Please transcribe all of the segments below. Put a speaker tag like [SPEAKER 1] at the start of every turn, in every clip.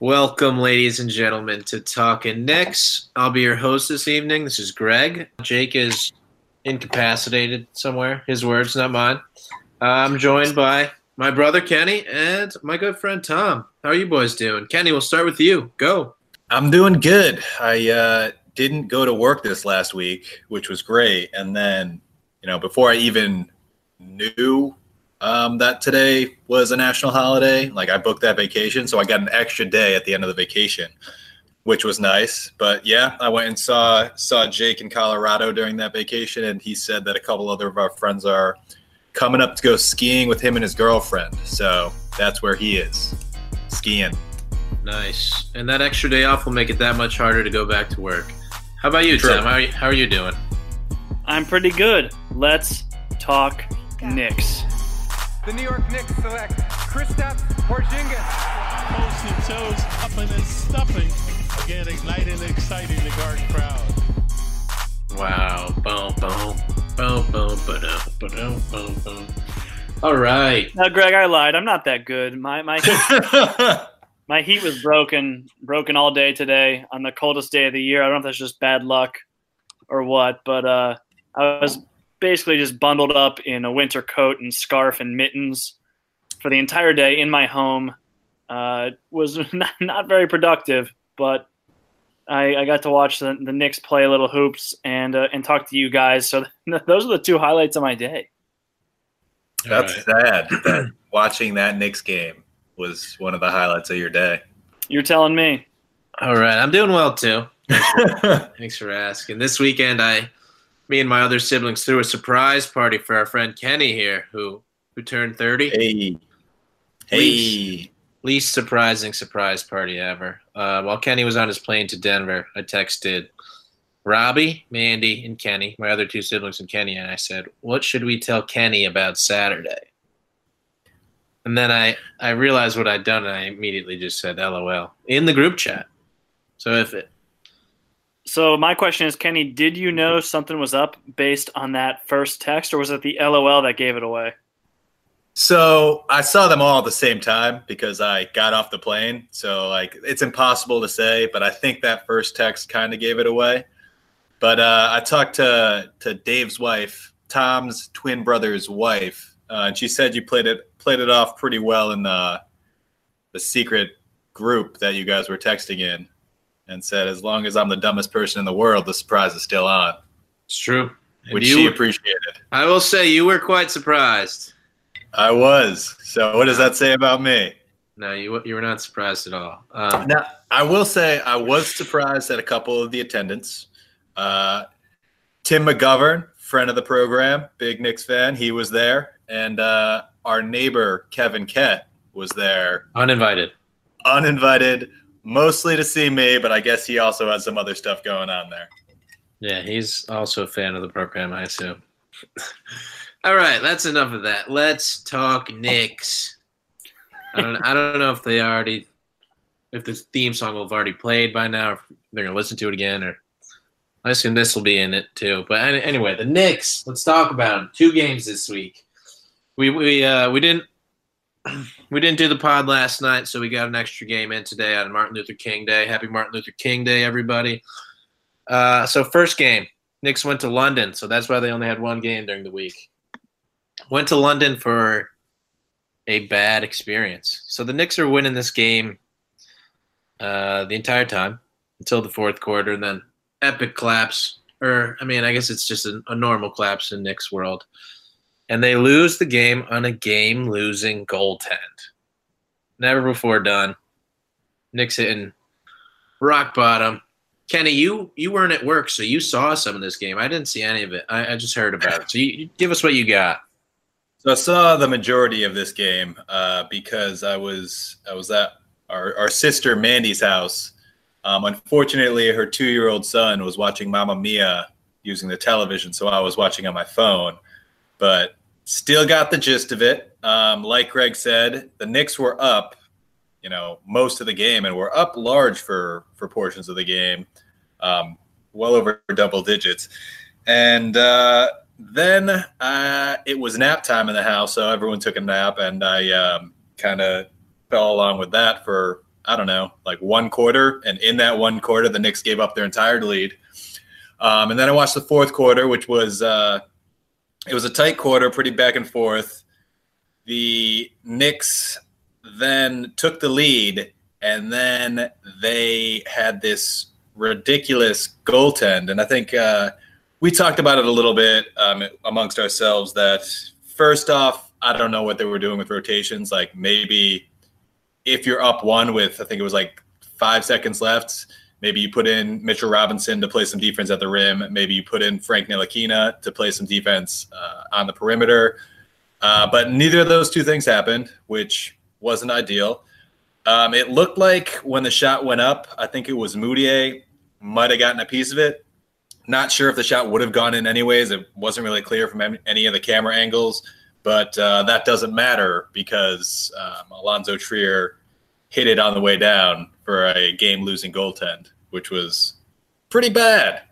[SPEAKER 1] Welcome, ladies and gentlemen, to Talking Knicks. I'll be your host this evening. This is Greg. Jake is incapacitated somewhere. His words, not mine. Uh, I'm joined by my brother Kenny and my good friend Tom. How are you boys doing? Kenny, we'll start with you. Go.
[SPEAKER 2] I'm doing good. I uh, didn't go to work this last week, which was great. And then, you know, before I even knew um, that today was a national holiday, like I booked that vacation, so I got an extra day at the end of the vacation, which was nice. But yeah, I went and saw saw Jake in Colorado during that vacation, and he said that a couple other of our friends are coming up to go skiing with him and his girlfriend. So that's where he is, skiing.
[SPEAKER 1] Nice. And that extra day off will make it that much harder to go back to work. How about you,
[SPEAKER 2] True.
[SPEAKER 1] Tim? How are you, how are you doing?
[SPEAKER 3] I'm pretty good. Let's talk Knicks.
[SPEAKER 4] The New York Knicks select Kristaps Porzingis.
[SPEAKER 5] Toes to toes, upping and stuffing. Again, igniting and exciting the garden crowd.
[SPEAKER 1] Wow. Boom, boom. Boom, boom, ba-dum, ba-dum, boom, boom. All right.
[SPEAKER 3] Now, Greg, I lied. I'm not that good. My my my heat was broken broken all day today on the coldest day of the year. I don't know if that's just bad luck or what, but uh, I was basically just bundled up in a winter coat and scarf and mittens for the entire day in my home. Uh, was not, not very productive, but I, I got to watch the, the Knicks play a little hoops and uh, and talk to you guys. So those are the two highlights of my day.
[SPEAKER 2] That's
[SPEAKER 1] All
[SPEAKER 2] sad that watching that Knicks game was one of the highlights of your day.
[SPEAKER 3] You're telling me.
[SPEAKER 1] All right. I'm doing well, too. Thanks for asking. This weekend, I, me and my other siblings threw a surprise party for our friend Kenny here, who who turned 30.
[SPEAKER 2] hey, hey,
[SPEAKER 1] Least surprising surprise party ever. Uh, while Kenny was on his plane to Denver, I texted Robbie, Mandy, and Kenny, my other two siblings, and Kenny, and I said, "What should we tell Kenny about Saturday?" And then I I realized what I'd done, and I immediately just said "LOL" in the group chat. So if it
[SPEAKER 3] So my question is, Kenny, did you know something was up based on that first text, or was it the LOL that gave it away?
[SPEAKER 2] So I saw them all at the same time because I got off the plane. So like it's impossible to say, but I think that first text kind of gave it away. But uh, I talked to to Dave's wife, Tom's twin brother's wife, uh, and she said you played it played it off pretty well in the the secret group that you guys were texting in, and said as long as I'm the dumbest person in the world, the surprise is still on,
[SPEAKER 1] it's true, And
[SPEAKER 2] which
[SPEAKER 1] you
[SPEAKER 2] she appreciated.
[SPEAKER 1] I will say you were quite surprised.
[SPEAKER 2] I was. So what does that say about me?
[SPEAKER 1] No, you you were not surprised at all. Um,
[SPEAKER 2] Now, I will say I was surprised at a couple of the attendance. Uh, Tim McGovern, friend of the program, big Knicks fan, he was there, and uh, our neighbor Kevin Kett was there,
[SPEAKER 1] uninvited.
[SPEAKER 2] uninvited, mostly to see me, but I guess he also has some other stuff going on there.
[SPEAKER 1] Yeah, he's also a fan of the program, I assume. All right, that's enough of that. Let's talk Knicks. I don't I don't know if they already if the theme song will have already played by now, if they're gonna listen to it again, or I assume this will be in it too. But anyway, the Knicks. Let's talk about them. Two games this week. We we uh, we didn't we didn't do the pod last night, so we got an extra game in today on Martin Luther King Day. Happy Martin Luther King Day, everybody. Uh, so first game, Knicks went to London, so that's why they only had one game during the week. Went to London for a bad experience. So the Knicks are winning this game uh, the entire time until the fourth quarter, and then epic collapse. Or I mean, I guess it's just a, a normal collapse in Knicks world, and they lose the game on a game-losing goaltend. Never before done. Knicks hitting rock bottom. Kenny, you you weren't at work, so you saw some of this game. I didn't see any of it. I, I just heard about it. So you, you give us what you got.
[SPEAKER 2] So I saw the majority of this game uh, because I was I was at our, our sister Mandy's house Um, unfortunately, her two-year-old son was watching Mamma Mia using the television, so I was watching on my phone. But still got the gist of it. Um, like Greg said, the Knicks were up, you know, most of the game, and were up large for for portions of the game, um, well over double digits. And uh, then uh, it was nap time in the house, so everyone took a nap, and I um, kind of fell along with that for I don't know, like one quarter. And in that one quarter, the Knicks gave up their entire lead. Um, and then I watched the fourth quarter, which was uh, it was a tight quarter, pretty back and forth. The Knicks then took the lead, and then they had this ridiculous goaltend. And I think uh, we talked about it a little bit um, amongst ourselves. That first off, I don't know what they were doing with rotations. Like maybe if you're up one with, I think it was like five seconds left, maybe you put in Mitchell Robinson to play some defense at the rim. Maybe you put in Frank Ntilikina to play some defense uh, on the perimeter. Uh, but neither of those two things happened, which wasn't ideal. Um, it looked like when the shot went up, I think it was Mudiay might have gotten a piece of it. Not sure if the shot would have gone in anyways. It wasn't really clear from any of the camera angles, but uh, that doesn't matter because um, Alonzo Trier hit it on the way down for a game losing goaltend, which was pretty bad.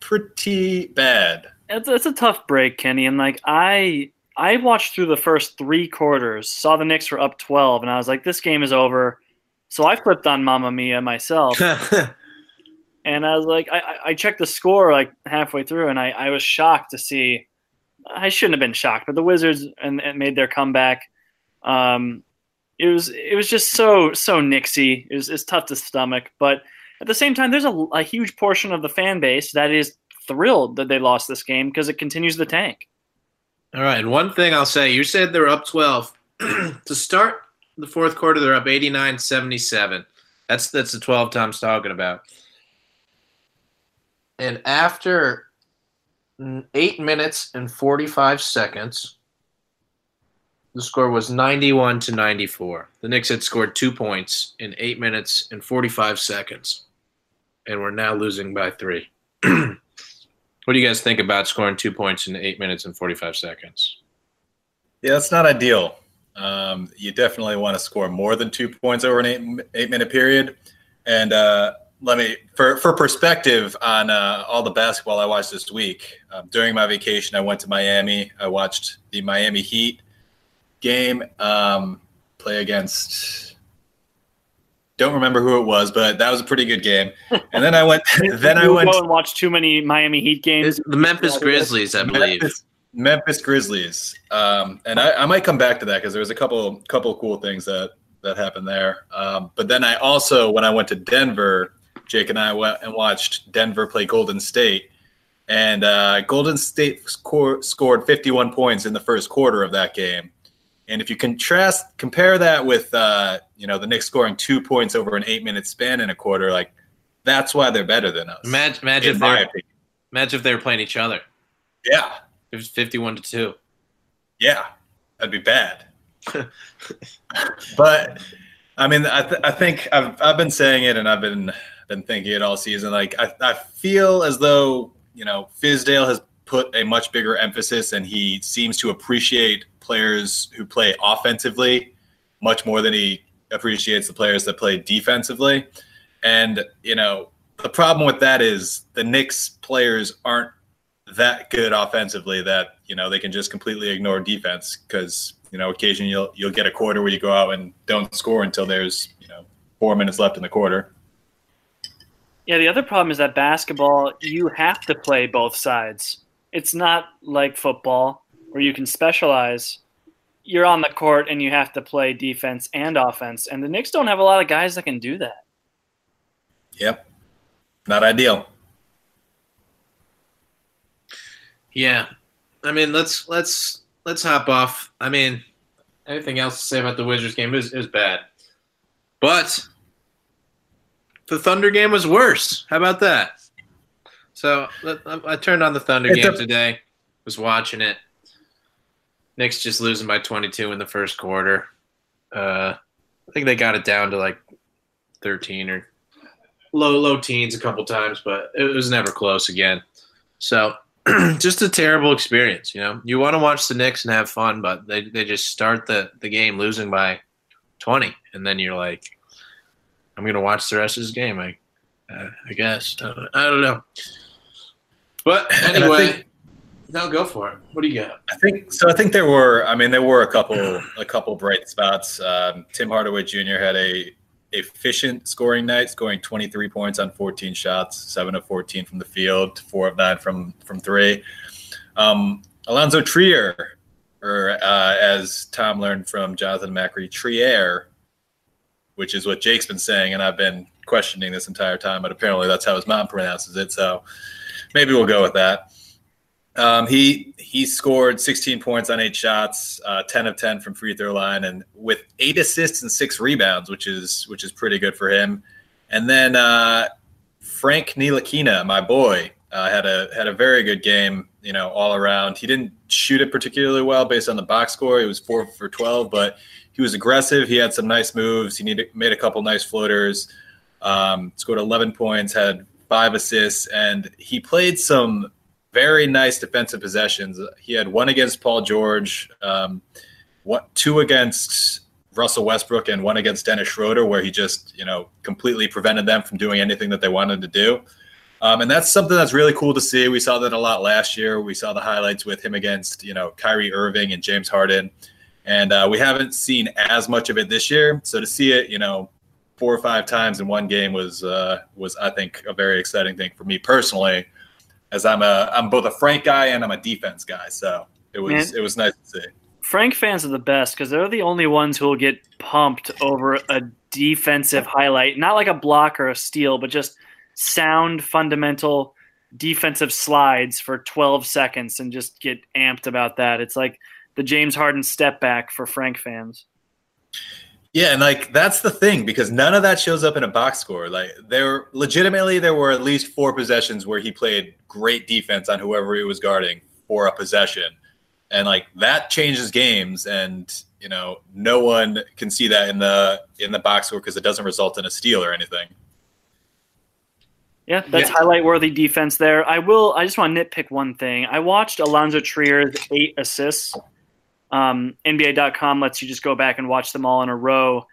[SPEAKER 2] Pretty bad.
[SPEAKER 3] It's, it's a tough break, Kenny. And like, I. I watched through the first three quarters, saw the Knicks were up 12, and I was like, this game is over. So I flipped on Mamma Mia myself. and I was like, I, I checked the score like halfway through, and I, I was shocked to see. I shouldn't have been shocked, but the Wizards and, and made their comeback. Um, it was it was just so so Knicksy. It was it's tough to stomach, but at the same time, there's a, a huge portion of the fan base that is thrilled that they lost this game because it continues the tank.
[SPEAKER 1] All right. and One thing I'll say you said they're up 12. to start the fourth quarter, they're up 89 77. That's, that's the 12 Tom's talking about. And after eight minutes and 45 seconds, the score was 91 to 94. The Knicks had scored two points in eight minutes and 45 seconds. And we're now losing by three. What do you guys think about scoring two points in eight minutes and 45 seconds?
[SPEAKER 2] Yeah, that's not ideal. Um, you definitely want to score more than two points over an eight, eight minute period. And uh, let me, for, for perspective on uh, all the basketball I watched this week, um, during my vacation, I went to Miami. I watched the Miami Heat game um, play against don't remember who it was, but that was a pretty good game. And then I went. then I went
[SPEAKER 3] go and watched too many Miami Heat games.
[SPEAKER 1] The Memphis Grizzlies, I believe.
[SPEAKER 2] Memphis, Memphis Grizzlies, um, and I, I, might come back to that because there was a couple couple cool things that that happened there. Um, but then I also, when I went to Denver, Jake and I went and watched Denver play Golden State, and uh, Golden State score, scored 51 points in the first quarter of that game. And if you contrast, compare that with, uh, you know, the Knicks scoring two points over an eight minute span in a quarter, like that's why they're better than us.
[SPEAKER 1] Imagine, imagine if they're, imagine if they were playing each other.
[SPEAKER 2] Yeah.
[SPEAKER 1] It was 51 to 2.
[SPEAKER 2] Yeah. That'd be bad. but I mean, I, th- I think I've, I've been saying it and I've been, been thinking it all season. Like, I, I feel as though, you know, Fizdale has put a much bigger emphasis and he seems to appreciate players who play offensively much more than he appreciates the players that play defensively. And, you know, the problem with that is the Knicks players aren't that good offensively that, you know, they can just completely ignore defense because, you know, occasionally you'll you'll get a quarter where you go out and don't score until there's, you know, four minutes left in the quarter.
[SPEAKER 3] Yeah, the other problem is that basketball, you have to play both sides. It's not like football where you can specialize, you're on the court and you have to play defense and offense. And the Knicks don't have a lot of guys that can do that.
[SPEAKER 2] Yep. Not ideal.
[SPEAKER 1] Yeah. I mean, let's let's let's hop off. I mean, anything else to say about the Wizards game is is bad. But the Thunder game was worse. How about that? So I turned on the Thunder it's game a- today. Was watching it. Knicks just losing by 22 in the first quarter. Uh, I think they got it down to like 13 or low low teens a couple times, but it was never close again. So just a terrible experience. You know, you want to watch the Knicks and have fun, but they they just start the the game losing by twenty, and then you're like, I'm gonna watch the rest of this game. I uh, I guess I don't, I don't know. But anyway, think, no, go for it. What do you got?
[SPEAKER 2] I think so. I think there were. I mean, there were a couple a couple bright spots. Um, Tim Hardaway Jr. had a efficient scoring night, scoring 23 points on 14 shots, seven of 14 from the field, four of nine from from three. Um, Alonzo Trier, or uh, as Tom learned from Jonathan Macri, Trier, which is what Jake's been saying, and I've been questioning this entire time, but apparently that's how his mom pronounces it. So maybe we'll go with that. Um, he he scored 16 points on eight shots, uh, 10 of 10 from free throw line, and with eight assists and six rebounds, which is which is pretty good for him. And then uh, Frank Ntilikina, my boy, uh, had a had a very good game. You know, all around. He didn't shoot it particularly well based on the box score. He was four for 12, but he was aggressive. He had some nice moves. He needed, made a couple nice floaters. Um, scored 11 points, had five assists, and he played some very nice defensive possessions. He had one against Paul George, um, two against Russell Westbrook, and one against Dennis Schroeder, where he just you know completely prevented them from doing anything that they wanted to do. Um, and that's something that's really cool to see. We saw that a lot last year. We saw the highlights with him against you know Kyrie Irving and James Harden, and uh, we haven't seen as much of it this year. So to see it, you know, four or five times in one game was uh, was I think a very exciting thing for me personally as I'm a I'm both a Frank guy and I'm a defense guy. So it was Man, it was nice to see.
[SPEAKER 3] Frank fans are the best because they're the only ones who will get pumped over a defensive highlight, not like a block or a steal, but just sound fundamental defensive slides for 12 seconds and just get amped about that. It's like the James Harden step back for Frank fans.
[SPEAKER 2] Yeah, and like that's the thing because none of that shows up in a box score. Like there legitimately there were at least four possessions where he played great defense on whoever he was guarding for a possession. And like that changes games and you know, no one can see that in the in the box score because it doesn't result in a steal or anything.
[SPEAKER 3] Yeah, that's yeah. highlight worthy defense there. I will I just want to nitpick one thing. I watched Alonzo Trier's eight assists um, NBA.com lets you just go back and watch them all in a row.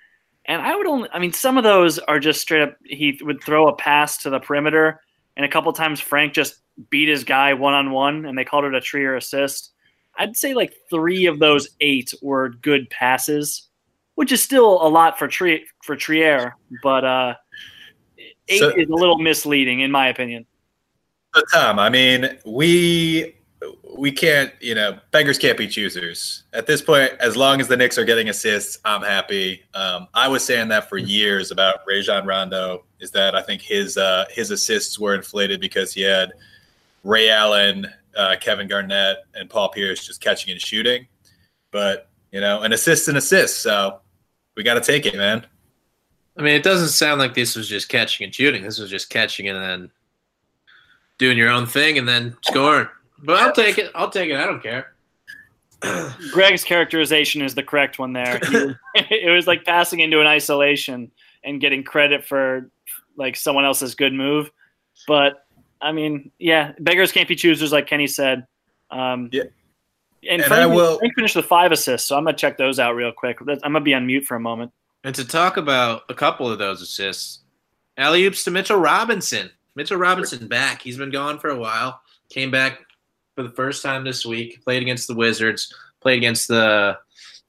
[SPEAKER 3] And I would only, I mean, some of those are just straight up, he would throw a pass to the perimeter. And a couple times Frank just beat his guy one on one and they called it a tree Trier assist. I'd say like three of those eight were good passes, which is still a lot for Trier, for Trier but uh, eight so, is a little misleading in my opinion.
[SPEAKER 2] So Tom, I mean, we we can't, you know, beggars can't be choosers. At this point, as long as the Knicks are getting assists, I'm happy. Um, I was saying that for years about Rajon Rondo. Is that I think his uh, his assists were inflated because he had Ray Allen, uh, Kevin Garnett, and Paul Pierce just catching and shooting. But you know, an assist and assist, so we got to take it, man.
[SPEAKER 1] I mean, it doesn't sound like this was just catching and shooting. This was just catching and then doing your own thing and then scoring. But I'll take it. I'll take it. I don't care.
[SPEAKER 3] Greg's characterization is the correct one there. it was like passing into an isolation and getting credit for like someone else's good move. But I mean, yeah, beggars can't be choosers, like Kenny said. Um, yeah. And, and Frank, I will Frank finished with five assists, so I'm gonna check those out real quick. I'm gonna be on mute for a moment.
[SPEAKER 1] And to talk about a couple of those assists, alley oops to Mitchell Robinson. Mitchell Robinson back. He's been gone for a while. Came back for the first time this week. Played against the Wizards. Played against the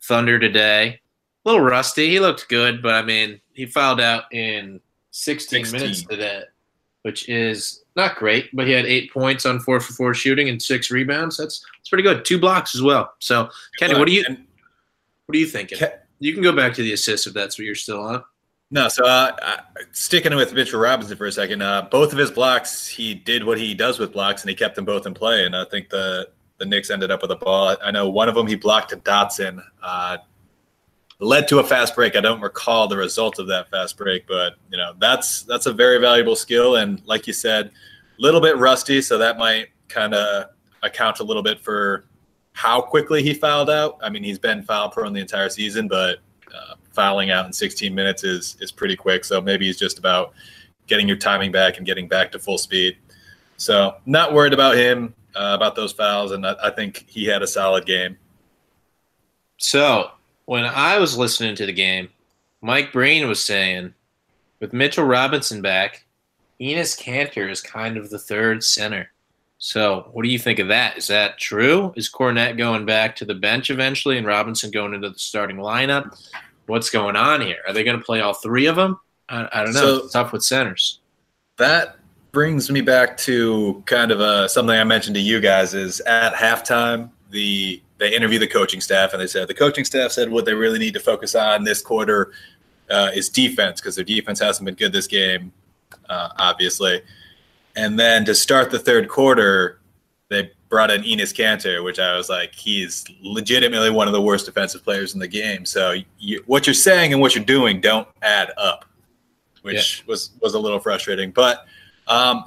[SPEAKER 1] Thunder today. A little rusty. He looked good, but I mean, he fouled out in 16, 16. minutes today, which is not great. But he had eight points on four for four shooting and six rebounds. That's that's pretty good. Two blocks as well. So, Kenny, what do you what are you thinking? You can go back to the assist if that's what you're still on.
[SPEAKER 2] No, so uh, sticking with Mitchell Robinson for a second, uh, both of his blocks, he did what he does with blocks, and he kept them both in play. And I think the the Knicks ended up with a ball. I know one of them he blocked to Dotson, uh, led to a fast break. I don't recall the result of that fast break, but you know that's that's a very valuable skill. And like you said, a little bit rusty, so that might kind of account a little bit for how quickly he fouled out. I mean, he's been foul prone the entire season, but uh, fouling out in 16 minutes is is pretty quick. So maybe he's just about getting your timing back and getting back to full speed. So not worried about him uh, about those fouls, and I, I think he had a solid game.
[SPEAKER 1] So when I was listening to the game, Mike Breen was saying, with Mitchell Robinson back, Enes Kanter is kind of the third center. So what do you think of that? Is that true? Is Kornet going back to the bench eventually and Robinson going into the starting lineup? What's going on here? Are they going to play all three of them? I, I don't know.
[SPEAKER 2] So-
[SPEAKER 1] tough with centers.
[SPEAKER 2] That brings me back to kind of uh, something I mentioned to you guys is at halftime the they interviewed the coaching staff and they said the coaching staff said what they really need to focus on this quarter uh, is defense because their defense hasn't been good this game, uh, obviously. And then to start the third quarter, they brought in Enes Kanter, which I was like, he's legitimately one of the worst defensive players in the game. So you, what you're saying and what you're doing don't add up, which was was a little frustrating. But um,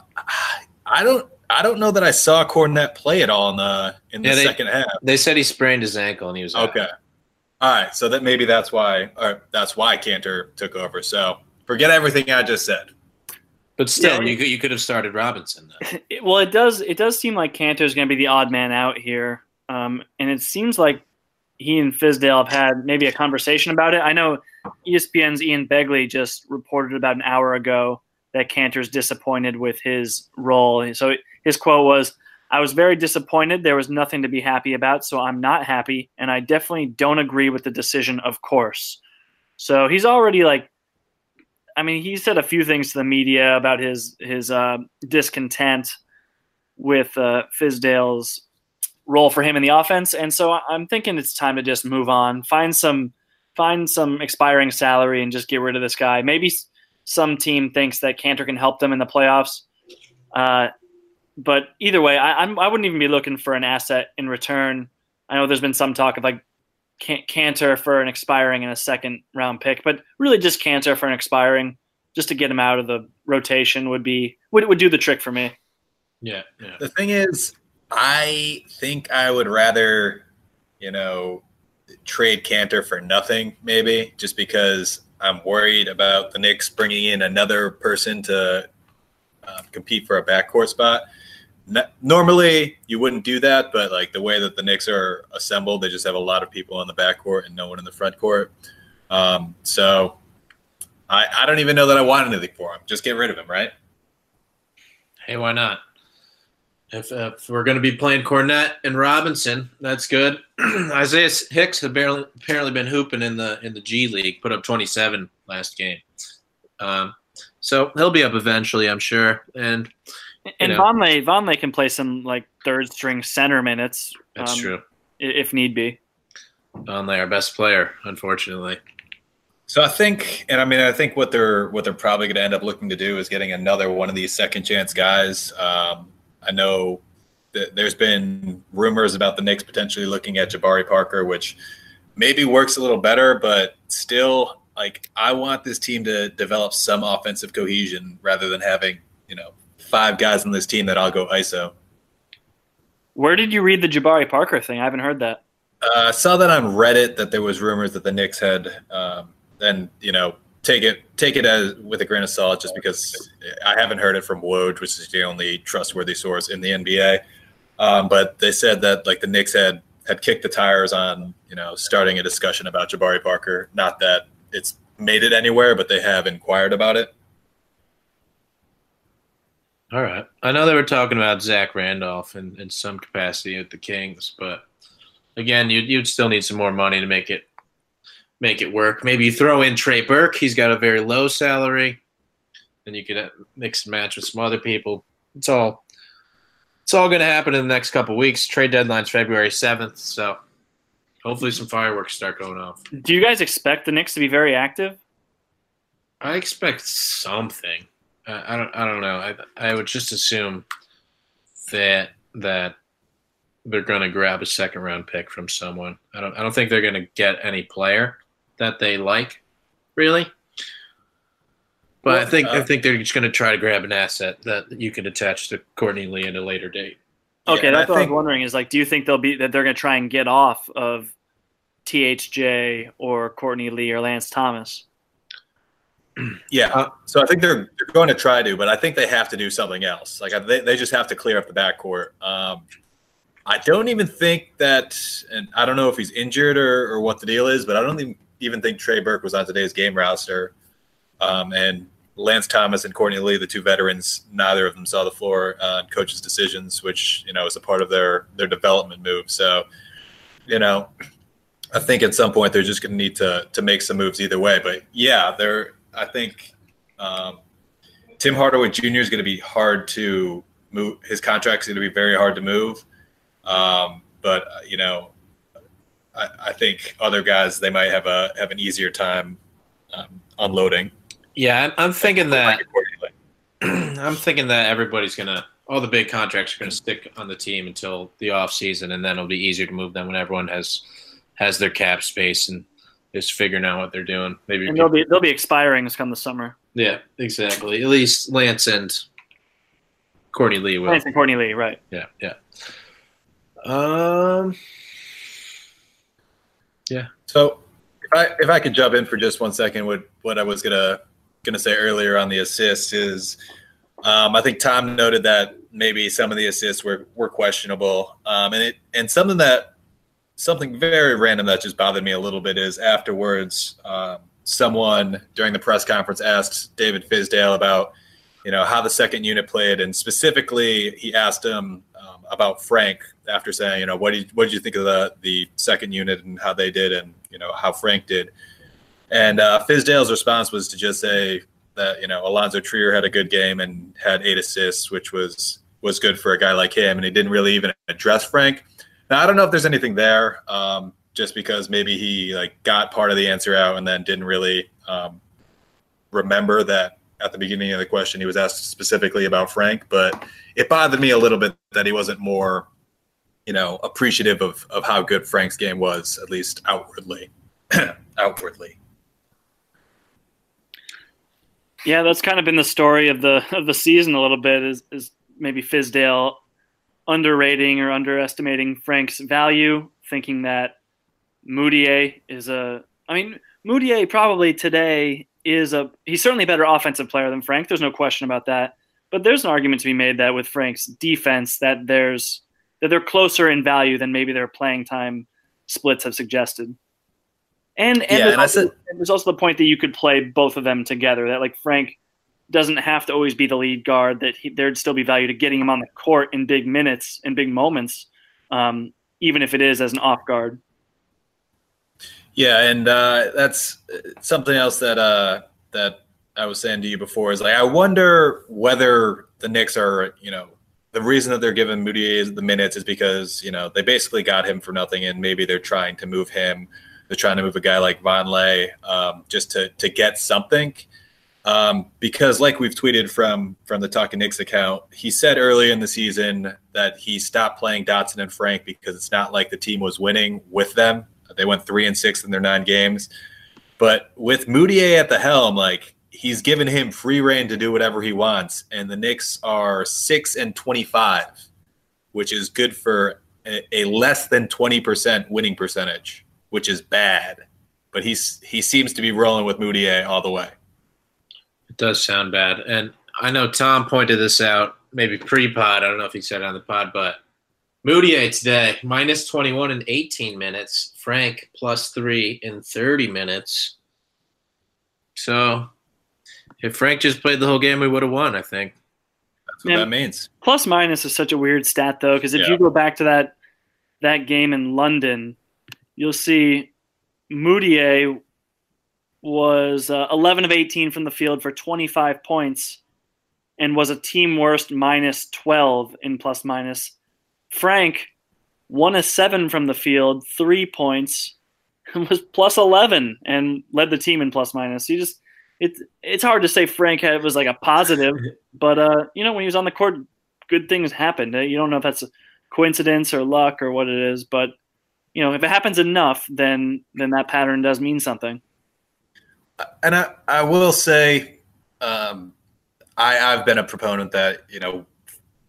[SPEAKER 2] I don't I don't know that I saw Kornet play at all in the in the
[SPEAKER 1] Yeah, they-
[SPEAKER 2] second half.
[SPEAKER 1] They said he sprained his ankle and he was out.
[SPEAKER 2] Okay. All right. So that maybe that's why or that's why Kanter took over. So forget everything I just said.
[SPEAKER 1] But still,
[SPEAKER 3] Yeah.
[SPEAKER 1] you could you could have started Robinson then.
[SPEAKER 3] It- well, it does. It does seem like Kanter is going to be the odd man out here, um, and it seems like he and Fizdale have had maybe a conversation about it. I know ESPN's Ian Begley just reported about an hour ago that Kanter's disappointed with his role. So his quote was, "I was very disappointed. There was nothing to be happy about, so I'm not happy, and I definitely don't agree with the decision, of course." So he's already like I mean, he said a few things to the media about his his uh, discontent with uh, Fizdale's role for him in the offense, and so I'm thinking it's time to just move on, find some find some expiring salary, and just get rid of this guy. Maybe some team thinks that Kanter can help them in the playoffs, uh, but either way, I, I'm I wouldn't even be looking for an asset in return. I know there's been some talk of like Kanter for an expiring and a second round pick, but really just Kanter for an expiring, just to get him out of the rotation would be would would do the trick for me.
[SPEAKER 1] Yeah, yeah.
[SPEAKER 2] The thing is, I think I would rather, you know, trade Kanter for nothing, maybe, just because I'm worried about the Knicks bringing in another person to uh, compete for a backcourt spot. Normally, you wouldn't do that, but like the way that the Knicks are assembled, they just have a lot of people on the backcourt and no one in the front court. Um, so I, I don't even know that I want anything for him. Just get rid of him, right?
[SPEAKER 1] Hey, why not? If, if we're going to be playing Kornet and Robinson, that's good. Isaiah Hicks had barely, apparently been hooping in the in the G League. Put up 27 last game, um, so he'll be up eventually, I'm sure. And
[SPEAKER 3] And
[SPEAKER 1] know.
[SPEAKER 3] Vonleh Vonleh can play some like third string center minutes.
[SPEAKER 1] that's
[SPEAKER 3] um,
[SPEAKER 1] true.
[SPEAKER 3] if need be.
[SPEAKER 1] Only our best player, unfortunately.
[SPEAKER 2] So I think, and I mean, I think what they're what they're probably going to end up looking to do is getting another one of these second chance guys. Um, I know that there's been rumors about the Knicks potentially looking at Jabari Parker, which maybe works a little better, but still, like I want this team to develop some offensive cohesion rather than having you know five guys on this team that I'll go ISO.
[SPEAKER 3] Where did you read the Jabari Parker thing? I haven't heard that.
[SPEAKER 2] Uh, I saw that on Reddit that there was rumors that the Knicks had, um, and you know, take it take it as with a grain of salt, just because I haven't heard it from Woj, which is the only trustworthy source in the NBA. Um, but they said that like the Knicks had had kicked the tires on you know starting a discussion about Jabari Parker. Not that it's made it anywhere, but they have inquired about it.
[SPEAKER 1] All right. I know they were talking about Zach Randolph in, in some capacity at the Kings, but again, you'd, you'd still need some more money to make it make it work. Maybe you throw in Trey Burke. He's got a very low salary. and you could uh, mix and match with some other people. It's all it's all going to happen in the next couple weeks. Trade deadline's February seventh, so hopefully some fireworks start going off.
[SPEAKER 3] Do you guys expect the Knicks to be very active?
[SPEAKER 1] I expect something. I don't. I don't know. I I would just assume that that they're going to grab a second round pick from someone. I don't. I don't think they're going to get any player that they like, really. But I
[SPEAKER 2] Well,
[SPEAKER 1] think I
[SPEAKER 2] uh,
[SPEAKER 1] think they're just going to try to grab an asset that you can attach to Courtney Lee at a later date.
[SPEAKER 3] Okay,
[SPEAKER 2] and
[SPEAKER 3] that's
[SPEAKER 2] I
[SPEAKER 3] what I
[SPEAKER 2] think-
[SPEAKER 3] was wondering. Is like, do you think they'll be that they're going to try and get off of THJ or Courtney Lee or Lance Thomas?
[SPEAKER 2] Yeah.
[SPEAKER 1] Uh,
[SPEAKER 2] so I think they're they're going to try to, but I think they have to do something else. Like they they just have to clear up the backcourt. Um, I don't even think that, and I don't know if he's injured or, or what the deal is, but I don't even, even think Trey Burke was on today's game roster. Um, and Lance Thomas and Courtney Lee, the two veterans, neither of them saw the floor on coaches' decisions, which you know is a part of their their development move. So, you know, I think at some point they're just going to need to to make some moves either way. But yeah, they're. I think um, Tim Hardaway Jr. is going to be hard to move. His contract is going to be very hard to move. Um, but uh, you know, I, I, think other guys they might have a have an easier time um, unloading.
[SPEAKER 1] Yeah, I'm thinking that. I'm thinking that everybody's gonna all the big contracts are gonna stick on the team until the off season, and then it'll be easier to move them when everyone has has their cap space and is figuring out what they're doing. Maybe
[SPEAKER 3] and they'll be they'll be expiring this come the summer.
[SPEAKER 1] Yeah, exactly. At least Lance and Courtney Lee will.
[SPEAKER 3] Lance and Courtney Lee, right?
[SPEAKER 1] Yeah, yeah. Um. Yeah.
[SPEAKER 2] So if I if I could jump in for just one second, what what I was gonna gonna say earlier on the assist is, um, I think Tom noted that maybe some of the assists were were questionable, um, and it and something that something very random that just bothered me a little bit is afterwards, um, someone during the press conference asked David Fizdale about you know how the second unit played, and specifically he asked him um, about Frank after saying, you know, what did what did you think of the the second unit and how they did, and you know how Frank did. And uh, Fizdale's response was to just say that you know Alonzo Trier had a good game and had eight assists, which was was good for a guy like him, and he didn't really even address Frank. Now I don't know if there's anything there, um, just because maybe he like got part of the answer out and then didn't really um, remember that at the beginning of the question he was asked specifically about Frank, but it bothered me a little bit that he wasn't more, you know, appreciative of of how good Frank's game was, at least outwardly. outwardly.
[SPEAKER 3] Yeah, that's kind of been the story of the of the season a little bit is is maybe Fizdale underrating or underestimating Frank's value, thinking that Mudiay is a I mean, Mudiay probably today is a he's certainly a better offensive player than Frank. There's no question about that. But there's an argument to be made that with Frank's defense that there's that they're closer in value than maybe their playing time splits have suggested. And, and,
[SPEAKER 2] yeah,
[SPEAKER 3] there's,
[SPEAKER 2] and
[SPEAKER 3] also,
[SPEAKER 2] said,
[SPEAKER 3] there's also the point that you could play both of them together. That like Frank doesn't have to always be the lead guard. That he, there'd still be value to getting him on the court in big minutes in big moments, um, even if it is as an off guard.
[SPEAKER 2] Yeah, and uh, that's something else that uh, that I was saying to you before is like I wonder whether the Knicks are you know the reason that they're giving Mudiay the minutes is because you know they basically got him for nothing, and maybe they're trying to move him. They're trying to move a guy like Vonleh um, just to to get something. Um, because, like we've tweeted from from the Talking Knicks account, he said early in the season that he stopped playing Dotson and Frank because it's not like the team was winning with them. They went three and six in their nine games, but with Mudiay at the helm, like he's given him free reign to do whatever he wants, and the Knicks are six and twenty-five, which is good for a, a less than twenty percent winning percentage, which is bad. But he's he seems to be rolling with Mudiay all the way.
[SPEAKER 1] It does sound bad, and I know Tom pointed this out maybe pre-pod. I don't know if he said it on the pod, but Mudiay today minus twenty one in eighteen minutes. Frank plus three in thirty minutes. So if Frank just played the whole game, we would have won. I think.
[SPEAKER 2] That's what
[SPEAKER 3] Yeah.
[SPEAKER 2] that means.
[SPEAKER 3] Plus minus is such a weird stat though, because if
[SPEAKER 2] Yeah.
[SPEAKER 3] you go back to that that game in London, you'll see Mudiay was uh, 11 of 18 from the field for 25 points and was a team worst minus 12 in plus minus. Frank one of seven from the field, three points, and was plus 11 and led the team in plus minus. You just it's it's hard to say Frank had, was like a positive, but uh, you know when he was on the court, good things happened. Uh, You don't know if that's a coincidence or luck or what it is, but you know if it happens enough, then then that pattern does mean something.
[SPEAKER 2] And I, I will say, um, I, I've been a proponent that you know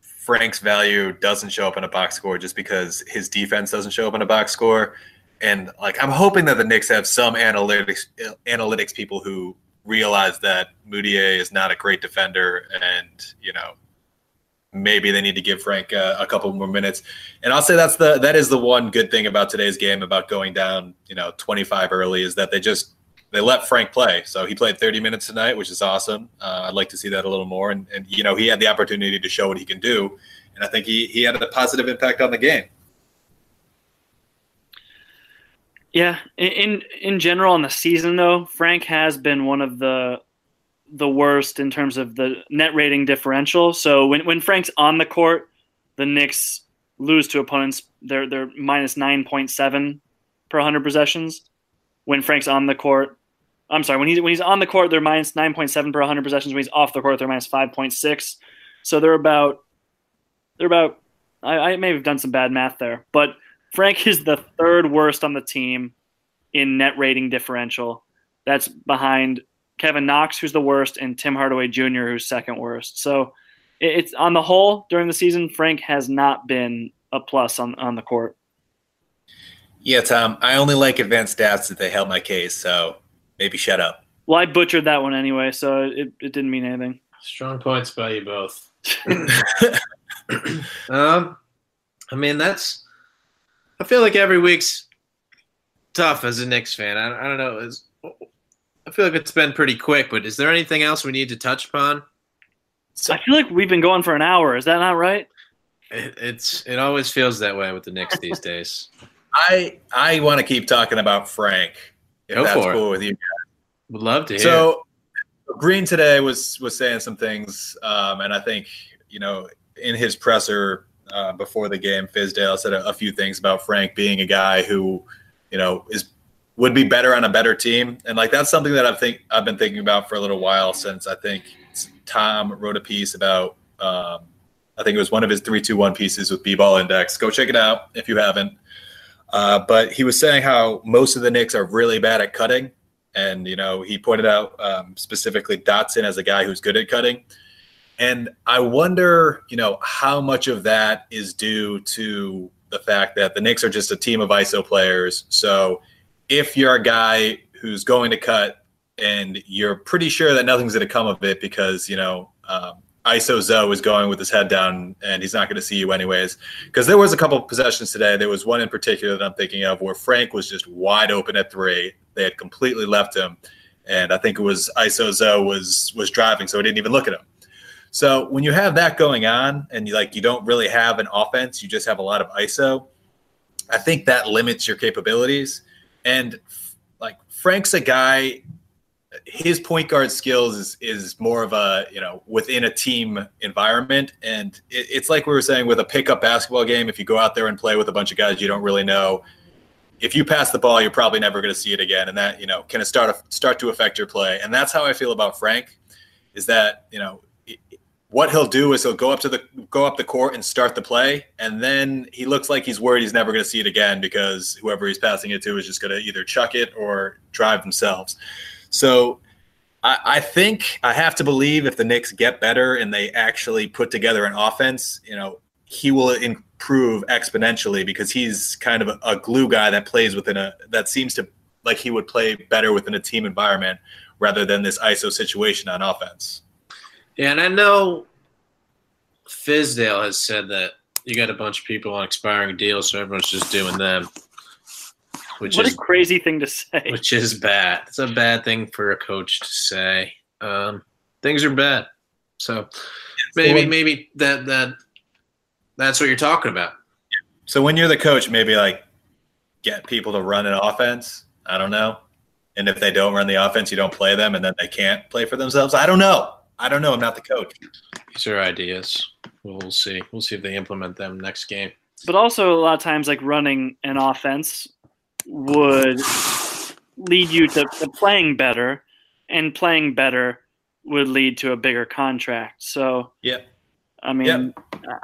[SPEAKER 2] Frank's value doesn't show up in a box score just because his defense doesn't show up in a box score, and like I'm hoping that the Knicks have some analytics analytics people who realize that Mudiay is not a great defender, and you know maybe they need to give Frank uh, a couple more minutes. And I'll say that's the that is the one good thing about today's game about going down, you know, 25 early is that they just they let Frank play. So he played 30 minutes tonight, which is awesome. Uh, I'd like to see that a little more. And, and you know, he had the opportunity to show what he can do, and I think he he had a positive impact on the game.
[SPEAKER 3] Yeah, in in general on the season though, Frank has been one of the the worst in terms of the net rating differential. So when, when Frank's on the court, the Knicks lose to opponents. They're they're minus nine point seven per hundred possessions. When Frank's on the court, I'm sorry, when he's when he's on the court, they're minus nine point seven per hundred possessions. When he's off the court, they're minus five point six. So they're about they're about I, I may have done some bad math there, but Frank is the third worst on the team in net rating differential. That's behind Kevin Knox, who's the worst, and Tim Hardaway Jr., who's second worst. So it's on the whole during the season, Frank has not been a plus on, on the court.
[SPEAKER 2] Yeah, Tom, I only like advanced stats if they help my case, so maybe shut up.
[SPEAKER 3] Well, I butchered that one anyway, so it, it didn't mean anything.
[SPEAKER 1] Strong points by you both. um, I mean, that's. I feel like every week's tough as a Knicks fan. I, I don't know. It's, I feel like it's been pretty quick, but is there anything else we need to touch upon?
[SPEAKER 3] So, I feel like we've been going for an hour. Is that not right?
[SPEAKER 1] It, it's it always feels that way with the Knicks these days.
[SPEAKER 2] I I want to keep talking about Frank. If
[SPEAKER 1] Go
[SPEAKER 2] that's
[SPEAKER 1] for it.
[SPEAKER 2] cool with you.
[SPEAKER 1] Would love to hear.
[SPEAKER 2] So Breen today was was saying some things, um, and I think you know in his presser uh, before the game, Fizdale said a, a few things about Frank being a guy who you know is would be better on a better team, and like that's something that I think I've been thinking about for a little while since I think Tom wrote a piece about. Um, I think it was one of his three two one pieces with B Ball Index. Go check it out if you haven't. Uh, but he was saying how most of the Knicks are really bad at cutting, and you know he pointed out um, specifically Dotson as a guy who's good at cutting. And I wonder, you know, how much of that is due to the fact that the Knicks are just a team of ISO players. So if you're a guy who's going to cut and you're pretty sure that nothing's going to come of it because, you know, um, ISO Zoe is going with his head down and he's not going to see you anyways. Because there was a couple possessions today. There was one in particular that I'm thinking of where Frank was just wide open at three. They had completely left him. And I think it was ISO Zoe was was driving, so he didn't even look at him. So when you have that going on and you like you don't really have an offense, you just have a lot of ISO. I think that limits your capabilities. And like Frank's a guy, his point guard skills is is more of a you know within a team environment, and it, it's like we were saying with a pickup basketball game. If you go out there and play with a bunch of guys you don't really know, if you pass the ball, you're probably never going to see it again, and that you know can start start to affect your play. And that's how I feel about Frank. Is that you know what he'll do is he'll go up to the go up the court and start the play, and then he looks like he's worried he's never going to see it again because whoever he's passing it to is just going to either chuck it or drive themselves. So I, I think I have to believe if the Knicks get better and they actually put together an offense, you know, he will improve exponentially because he's kind of a, a glue guy that plays within a that seems to like he would play better within a team environment rather than this ISO situation on offense.
[SPEAKER 1] Yeah, and I know Fizdale has said that you got a bunch of people on expiring deals, so everyone's just doing them. Which
[SPEAKER 3] what
[SPEAKER 1] is
[SPEAKER 3] a crazy thing to say.
[SPEAKER 1] which is bad. It's a bad thing for a coach to say. Um, things are bad. So maybe maybe that that that's what you're talking about.
[SPEAKER 2] So when you're the coach, maybe like get people to run an offense. I don't know. And if they don't run the offense, you don't play them, and then they can't play for themselves. I don't know. I don't know. I'm not the coach.
[SPEAKER 1] These are ideas. We'll see. We'll see if they implement them next game.
[SPEAKER 3] But also, a lot of times, like running an offense would lead you to, to playing better, and playing better would lead to a bigger contract. So,
[SPEAKER 2] Yeah.
[SPEAKER 3] I mean,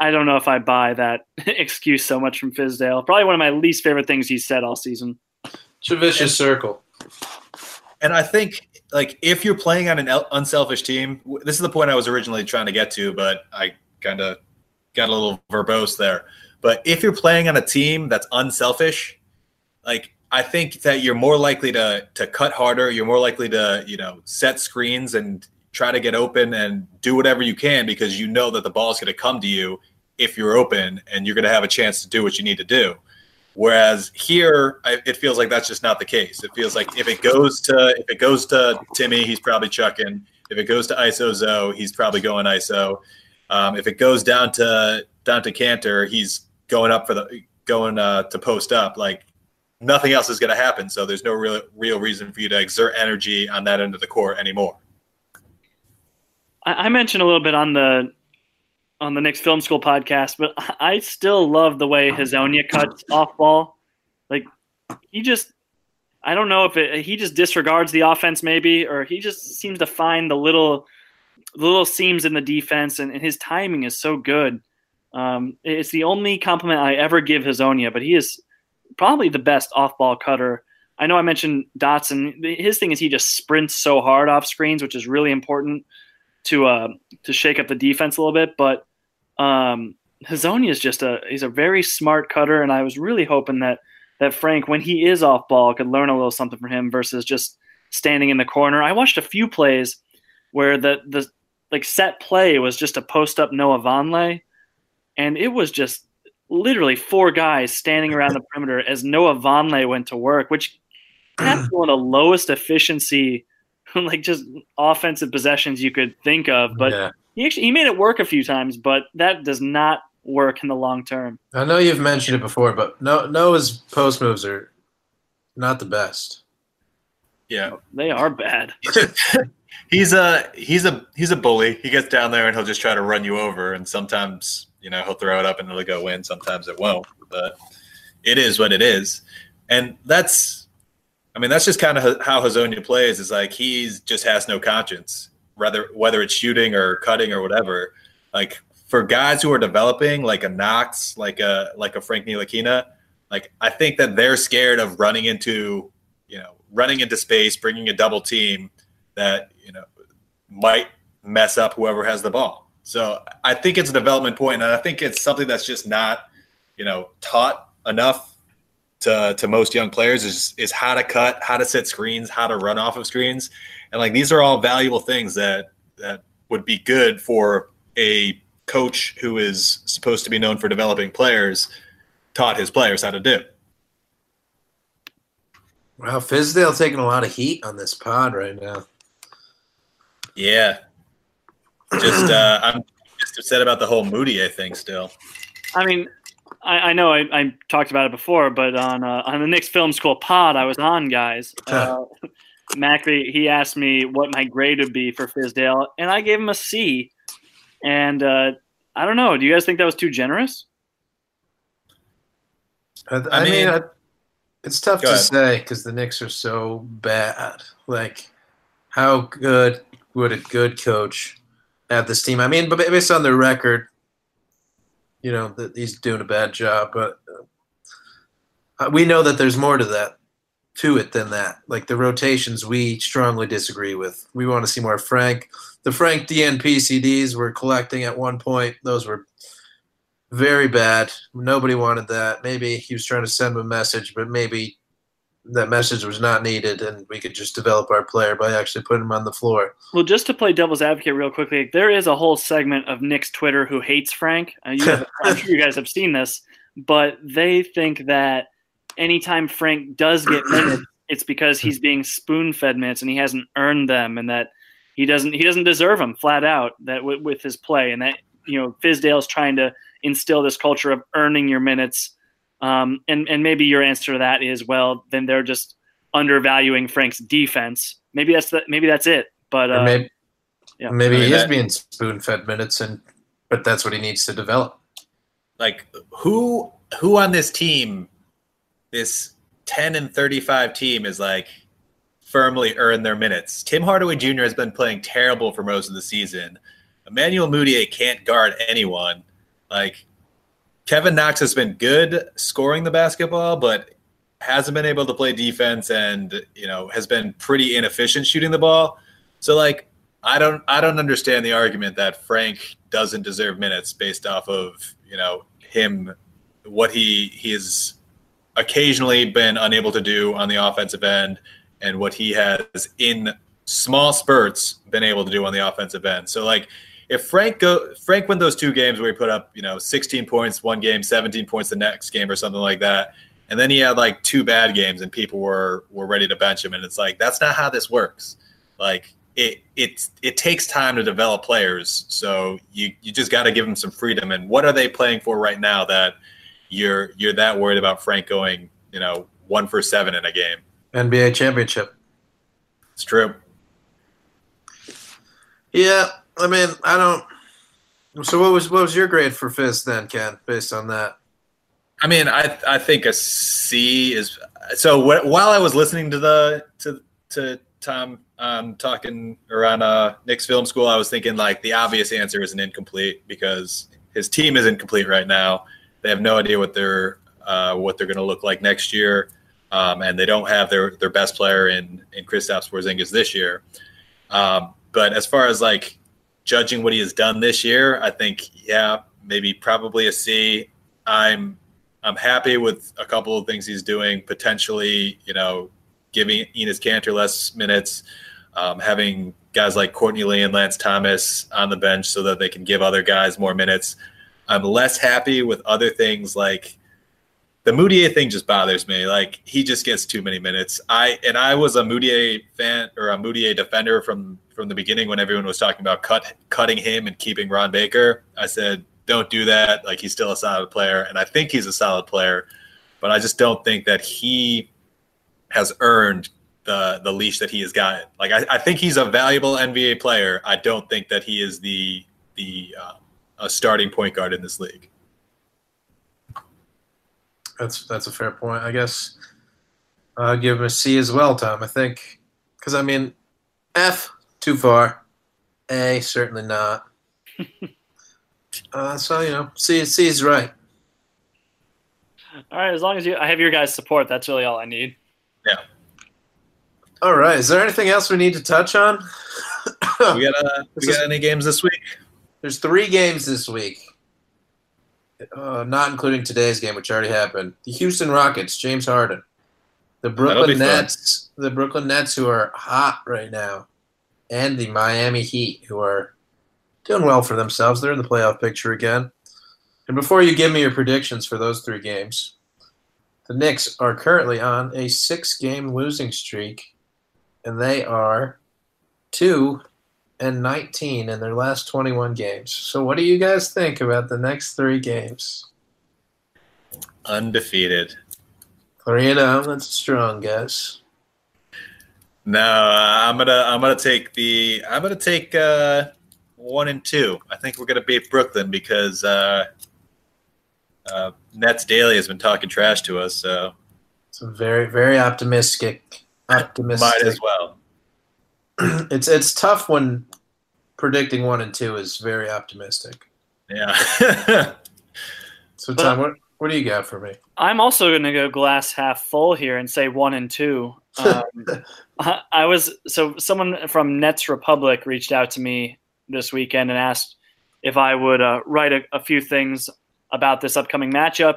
[SPEAKER 3] I don't know if I buy that excuse so much from Fizdale. Probably one of my least favorite things he said all season.
[SPEAKER 1] It's a vicious circle.
[SPEAKER 2] And I think like if you're playing on an unselfish team, this is the point I was originally trying to get to, but I kind of got a little verbose there. But if you're playing on a team that's unselfish, like I think that you're more likely to to cut harder. You're more likely to you know set screens and try to get open and do whatever you can because you know that the ball is going to come to you if you're open and you're going to have a chance to do what you need to do. Whereas here, I, it feels like that's just not the case. It feels like if it goes to if it goes to Timmy, he's probably chucking. If it goes to ISO Zoe, he's probably going ISO. Um, if it goes down to down to Kanter, he's going up for the going uh, to post up. Like nothing else is going to happen. So there's no real real reason for you to exert energy on that end of the court anymore.
[SPEAKER 3] I, mentioned a little bit on the on the Knicks Film School podcast, but I still love the way Hezonja cuts off ball. Like he just, I don't know if it, he just disregards the offense maybe, or he just seems to find the little, the little seams in the defense, and, and his timing is so good. Um, it's the only compliment I ever give Hezonja, but he is probably the best off ball cutter. I know I mentioned Dotson. His thing is he just sprints so hard off screens, which is really important to uh, to shake up the defense a little bit. But um, Hezonja is just a he's a very smart cutter, and I was really hoping that that Frank, when he is off ball, could learn a little something from him versus just standing in the corner. I watched a few plays where the the like set play was just a post up Noah Vonleh, and it was just literally four guys standing around the perimeter as Noah Vonleh went to work, which that's one of the lowest efficiency like just offensive possessions you could think of. But yeah. he actually he made it work a few times, but that does not work in the long term.
[SPEAKER 6] I know you've mentioned it before, but no Noah's post moves are not the best.
[SPEAKER 2] Yeah,
[SPEAKER 3] they are bad.
[SPEAKER 2] he's a he's a he's a bully. He gets down there and he'll just try to run you over, and sometimes you know he'll throw it up and it'll go in. Sometimes it won't, but it is what it is, and that's I mean, that's just kind of how Hezonja plays. Is like he's just has no conscience, whether whether it's shooting or cutting or whatever. Like for guys who are developing, like a Knox, like a like a Frank Ntilikina, like I think that they're scared of running into, you know, running into space, bringing a double team that you know might mess up whoever has the ball. So I think it's a development point, and I think it's something that's just not, you know, taught enough to, to most young players is is how to cut, how to set screens, how to run off of screens, and like these are all valuable things that that would be good for a coach who is supposed to be known for developing players taught his players how to do.
[SPEAKER 6] Wow, Fizdale taking a lot of heat on this pod right now.
[SPEAKER 2] Yeah, just uh, I'm just upset about the whole Mudiay thing still.
[SPEAKER 3] I mean, I, I know I, I, talked about it before, but on uh, on the Knicks Film School pod I was on, guys. Uh, Macri he asked me what my grade would be for Fizdale, and I gave him a C. And uh, I don't know. Do you guys think that was too generous?
[SPEAKER 6] I, I, I mean, mean it's tough to ahead. say because the Knicks are so bad. Like, how good would a good coach have this team? I mean, but based on their record, you know that he's doing a bad job, but uh, we know that there's more to that to it than that. Like the rotations, we strongly disagree with. We want to see more Frank. The Frank DNP CDs we're collecting at one point; those were very bad. Nobody wanted that. Maybe he was trying to send a message, but maybe that message was not needed and we could just develop our player by actually putting him on the floor.
[SPEAKER 3] Well, just to play devil's advocate real quickly, there is a whole segment of Knicks Twitter who hates Frank. Uh, have, I'm sure you guys have seen this, but they think that anytime Frank does get minutes, it's because he's being spoon-fed minutes and he hasn't earned them, and that he doesn't he doesn't deserve them flat out. That w- with his play, and that you know Fizdale's trying to instill this culture of earning your minutes um, and and maybe your answer to that is well, then they're just undervaluing Frank's defense. Maybe that's the, maybe that's it. But uh,
[SPEAKER 6] maybe, yeah. maybe I mean, he is that, being spoon fed minutes, and but that's what he needs to develop.
[SPEAKER 2] Like who who on this team, this ten and thirty five team is like firmly earned their minutes. Tim Hardaway Jr. has been playing terrible for most of the season. Emmanuel Mudiay can't guard anyone. Like Kevin Knox has been good scoring the basketball, but hasn't been able to play defense and you know has been pretty inefficient shooting the ball. So like I don't I don't understand the argument that Frank doesn't deserve minutes based off of you know him what he he is occasionally been unable to do on the offensive end and what he has in small spurts been able to do on the offensive end. So like if Frank go Frank win those two games where he put up, you know, 16 points one game, 17 points the next game or something like that, and then he had like two bad games and people were were ready to bench him and it's like that's not how this works. Like it it it takes time to develop players. So you you just got to give them some freedom and what are they playing for right now that you're you're that worried about Frank going, you know, 1 for 7 in a game.
[SPEAKER 1] NBA championship.
[SPEAKER 2] It's true.
[SPEAKER 1] Yeah, I mean, I don't. So what was what was your grade for Fizz then, Ken? Based on that,
[SPEAKER 2] I mean, I I think a C is. So wh- while I was listening to the to to Tom um, talking around uh, Knicks film school, I was thinking like the obvious answer is an incomplete because his team is incomplete right now. They have no idea what they're uh, what they're going to look like next year, um, and they don't have their their best player in in Kristaps Porzingis this year. Um, but as far as like judging what he has done this year, I think yeah, maybe probably a C. I'm I'm happy with a couple of things he's doing. Potentially, you know, giving Enes Kanter less minutes, um, having guys like Courtney Lee and Lance Thomas on the bench so that they can give other guys more minutes. I'm less happy with other things like the Mudiay thing just bothers me. Like he just gets too many minutes. I and I was a Mudiay fan or a Mudiay defender from from the beginning when everyone was talking about cut cutting him and keeping Ron Baker. I said, don't do that. Like he's still a solid player, and I think he's a solid player, but I just don't think that he has earned the the leash that he has gotten. Like I, I think he's a valuable NBA player. I don't think that he is the the uh, a starting point guard in this league.
[SPEAKER 1] that's that's a fair point. I guess I'll give him a C as well, Tom. I think because I mean, F too far, A certainly not. uh, so you know, C C is right.
[SPEAKER 3] All right, as long as you, I have your guys' support, that's really all I need.
[SPEAKER 2] Yeah.
[SPEAKER 1] All right. Is there anything else we need to touch on?
[SPEAKER 2] We got uh, we got any games this week?
[SPEAKER 1] There's three games this week, uh, not including today's game, which already happened. The Houston Rockets, James Harden. The
[SPEAKER 2] be
[SPEAKER 1] Brooklyn
[SPEAKER 2] fun.
[SPEAKER 1] Nets, the Brooklyn Nets, who are hot right now, and the Miami Heat, who are doing well for themselves. They're in the playoff picture again. And before you give me your predictions for those three games, the Knicks are currently on a six-game losing streak, and they are two and 19 in their last 21 games. So, what do you guys think about the next three games?
[SPEAKER 2] Undefeated.
[SPEAKER 1] Three and oh, that's a strong guess.
[SPEAKER 2] No, uh, I'm gonna I'm gonna take the I'm gonna take uh, one and two. I think we're gonna beat Brooklyn because uh, uh, Nets Daily has been talking trash to us, so
[SPEAKER 1] It's very, very optimistic. Optimistic.
[SPEAKER 2] might as well.
[SPEAKER 1] it's it's tough when predicting one and two is very optimistic.
[SPEAKER 2] Yeah.
[SPEAKER 1] So, Tom, what what do you got for me?
[SPEAKER 3] I'm also going to go glass half full here and say one and two. Um, I, I was so someone from Nets Republic reached out to me this weekend and asked if I would uh, write a, a few things about this upcoming matchup,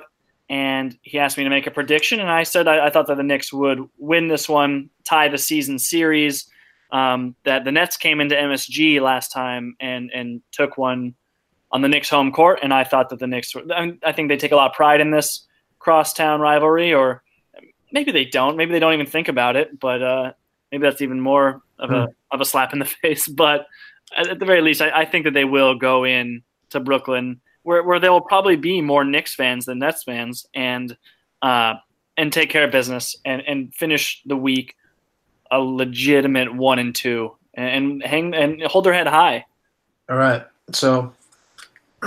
[SPEAKER 3] and he asked me to make a prediction, and I said I, I thought that the Knicks would win this one, tie the season series. Um, that the Nets came into MSG last time and and took one on the Knicks home court, and I thought that the Knicks. Were, I I think they take a lot of pride in this crosstown rivalry, or maybe they don't. Maybe they don't even think about it. But uh, maybe that's even more of a of a slap in the face. But at, the very least, I, I think that they will go in to Brooklyn, where where there will probably be more Knicks fans than Nets fans, and uh, and take care of business and and finish the week a legitimate one and two, and, and hang and hold their head high.
[SPEAKER 1] All right. So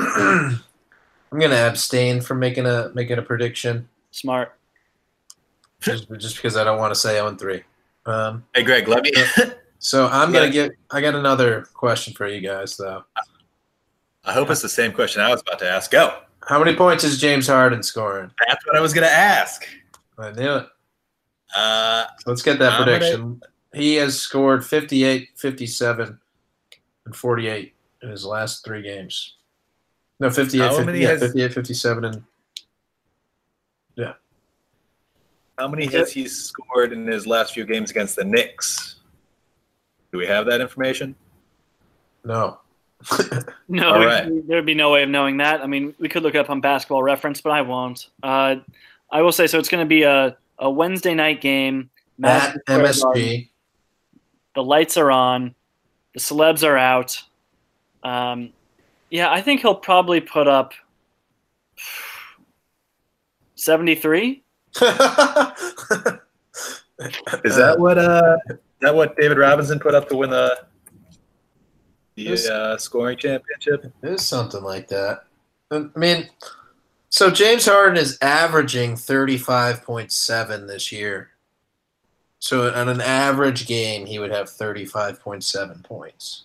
[SPEAKER 1] I'm gonna abstain from making a making a prediction
[SPEAKER 3] Smart.
[SPEAKER 1] just, just because I don't want to say 0 and 3. Um,
[SPEAKER 2] hey Greg, let me
[SPEAKER 1] so I'm gonna get. I got another question for you guys though.
[SPEAKER 2] I hope it's the same question I was about to ask. Go.
[SPEAKER 1] How many points is James Harden scoring?
[SPEAKER 2] That's what I was gonna ask.
[SPEAKER 1] I knew it.
[SPEAKER 2] Uh
[SPEAKER 1] Let's get that
[SPEAKER 2] I'm gonna-
[SPEAKER 1] prediction. He has scored 58, 57, and 48 in his last three games. No, 58,
[SPEAKER 2] How
[SPEAKER 1] 50,
[SPEAKER 2] many
[SPEAKER 1] yeah,
[SPEAKER 2] has-
[SPEAKER 1] 58 57, and
[SPEAKER 2] how many hits he's scored in his last few games against the Knicks. Do we have that information?
[SPEAKER 1] No.
[SPEAKER 3] No,
[SPEAKER 2] All
[SPEAKER 3] we-
[SPEAKER 2] right.
[SPEAKER 3] there'd be no way of knowing that. I mean, we could look it up on Basketball Reference, but I won't. Uh, I will say so. It's going to be a, a Wednesday night game.
[SPEAKER 1] At
[SPEAKER 3] Madison Garden.
[SPEAKER 1] MSG.
[SPEAKER 3] The lights are on. The celebs are out. Um, yeah, I think he'll probably put up seventy-three.
[SPEAKER 2] Is that what uh is that what David Robinson put up to win the
[SPEAKER 1] Yes.
[SPEAKER 2] the uh, scoring championship?
[SPEAKER 1] It's something like that. I mean, so James Harden is averaging 35.7 this year. So on an average game, he would have 35.7 points.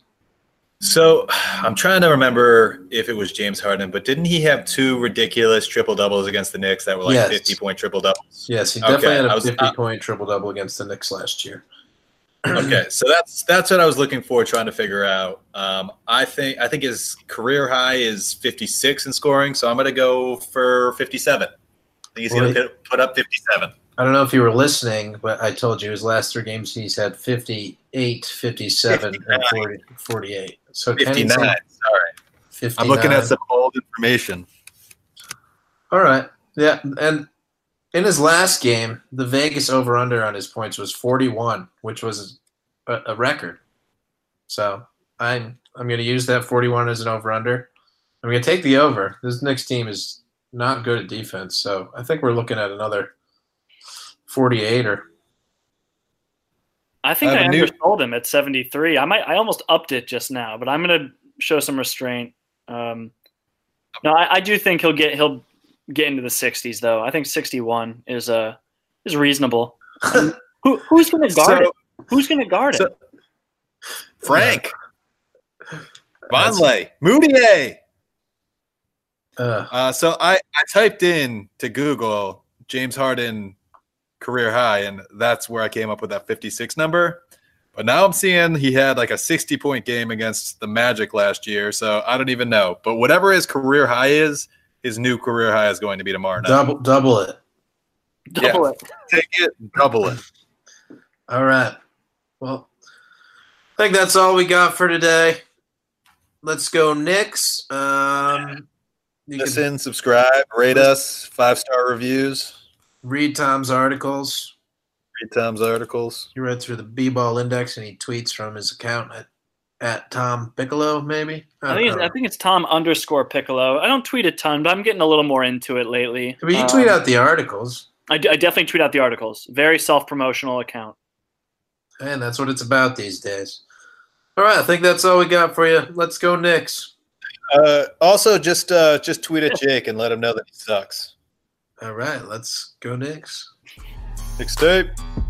[SPEAKER 2] So I'm trying to remember if it was James Harden, but didn't he have two ridiculous triple doubles against the Knicks that were like
[SPEAKER 1] Yes.
[SPEAKER 2] 50 point triple doubles?
[SPEAKER 1] Yes, he
[SPEAKER 2] Okay,
[SPEAKER 1] definitely had a
[SPEAKER 2] was-
[SPEAKER 1] 50
[SPEAKER 2] uh,
[SPEAKER 1] point triple double against the Knicks last year.
[SPEAKER 2] okay, so that's that's what I was looking for, trying to figure out. Um, I think I think his career high is 56 in scoring, so I'm going to go for 57. I think he's going
[SPEAKER 1] Well,
[SPEAKER 2] to put up 57.
[SPEAKER 1] I don't know if you were listening, but I told you his last three games he's had 58, 57, and 40, 48. So
[SPEAKER 2] 59.
[SPEAKER 1] Kenny's
[SPEAKER 2] Sorry,
[SPEAKER 1] 59.
[SPEAKER 2] I'm looking at some old information.
[SPEAKER 1] All right. Yeah. And in his last game, the Vegas over under on his points was 41, which was a, a record. So I'm I'm going to use that 41 as an over under. I'm going to take the over. This next team is not good at defense. So I think we're looking at another 48 or
[SPEAKER 3] I think
[SPEAKER 2] I
[SPEAKER 3] I,
[SPEAKER 2] have new-
[SPEAKER 3] undersold him at 73. I might I almost upped it just now, but I'm going to show some restraint. Um, no, I, I do think he'll get he'll get into the 60s though. I think 61 is uh is reasonable. Who, who's going to guard
[SPEAKER 2] So-
[SPEAKER 3] him? Who's going to guard him?
[SPEAKER 2] so- Frank, Vonleh, Mudiay.
[SPEAKER 1] uh,
[SPEAKER 2] Uh, so I, I typed in to Google James Harden career high, and that's where I came up with that 56 number. But now I'm seeing he had like a 60 point game against the Magic last year, so I don't even know. But whatever his career high is, his new career high is going to be tomorrow night.
[SPEAKER 1] double double it.
[SPEAKER 3] Double
[SPEAKER 2] yeah.
[SPEAKER 3] it.
[SPEAKER 2] Take it, double it.
[SPEAKER 1] All right. Well, I think that's all we got for today. Let's go Knicks. Um, you can
[SPEAKER 2] Listen, subscribe, rate us, five star reviews,
[SPEAKER 1] read Tom's articles.
[SPEAKER 2] read Tom's articles.
[SPEAKER 1] He read through the B-ball index and he tweets from his account at, at Tom Piccolo, maybe.
[SPEAKER 3] I think, it's, I think it's Tom underscore Piccolo. I don't tweet a ton, but I'm getting a little more into it lately.
[SPEAKER 1] but you tweet
[SPEAKER 3] Um,
[SPEAKER 1] out the articles,
[SPEAKER 3] I, d- I definitely tweet out the articles. Very self promotional account.
[SPEAKER 1] and that's what it's about these days. All right, I think that's all we got for you. Let's go Knicks.
[SPEAKER 2] Uh, also, just uh, just tweet at Jake and let him know that he sucks.
[SPEAKER 1] All right, let's go Knicks.
[SPEAKER 2] Next Mixtape.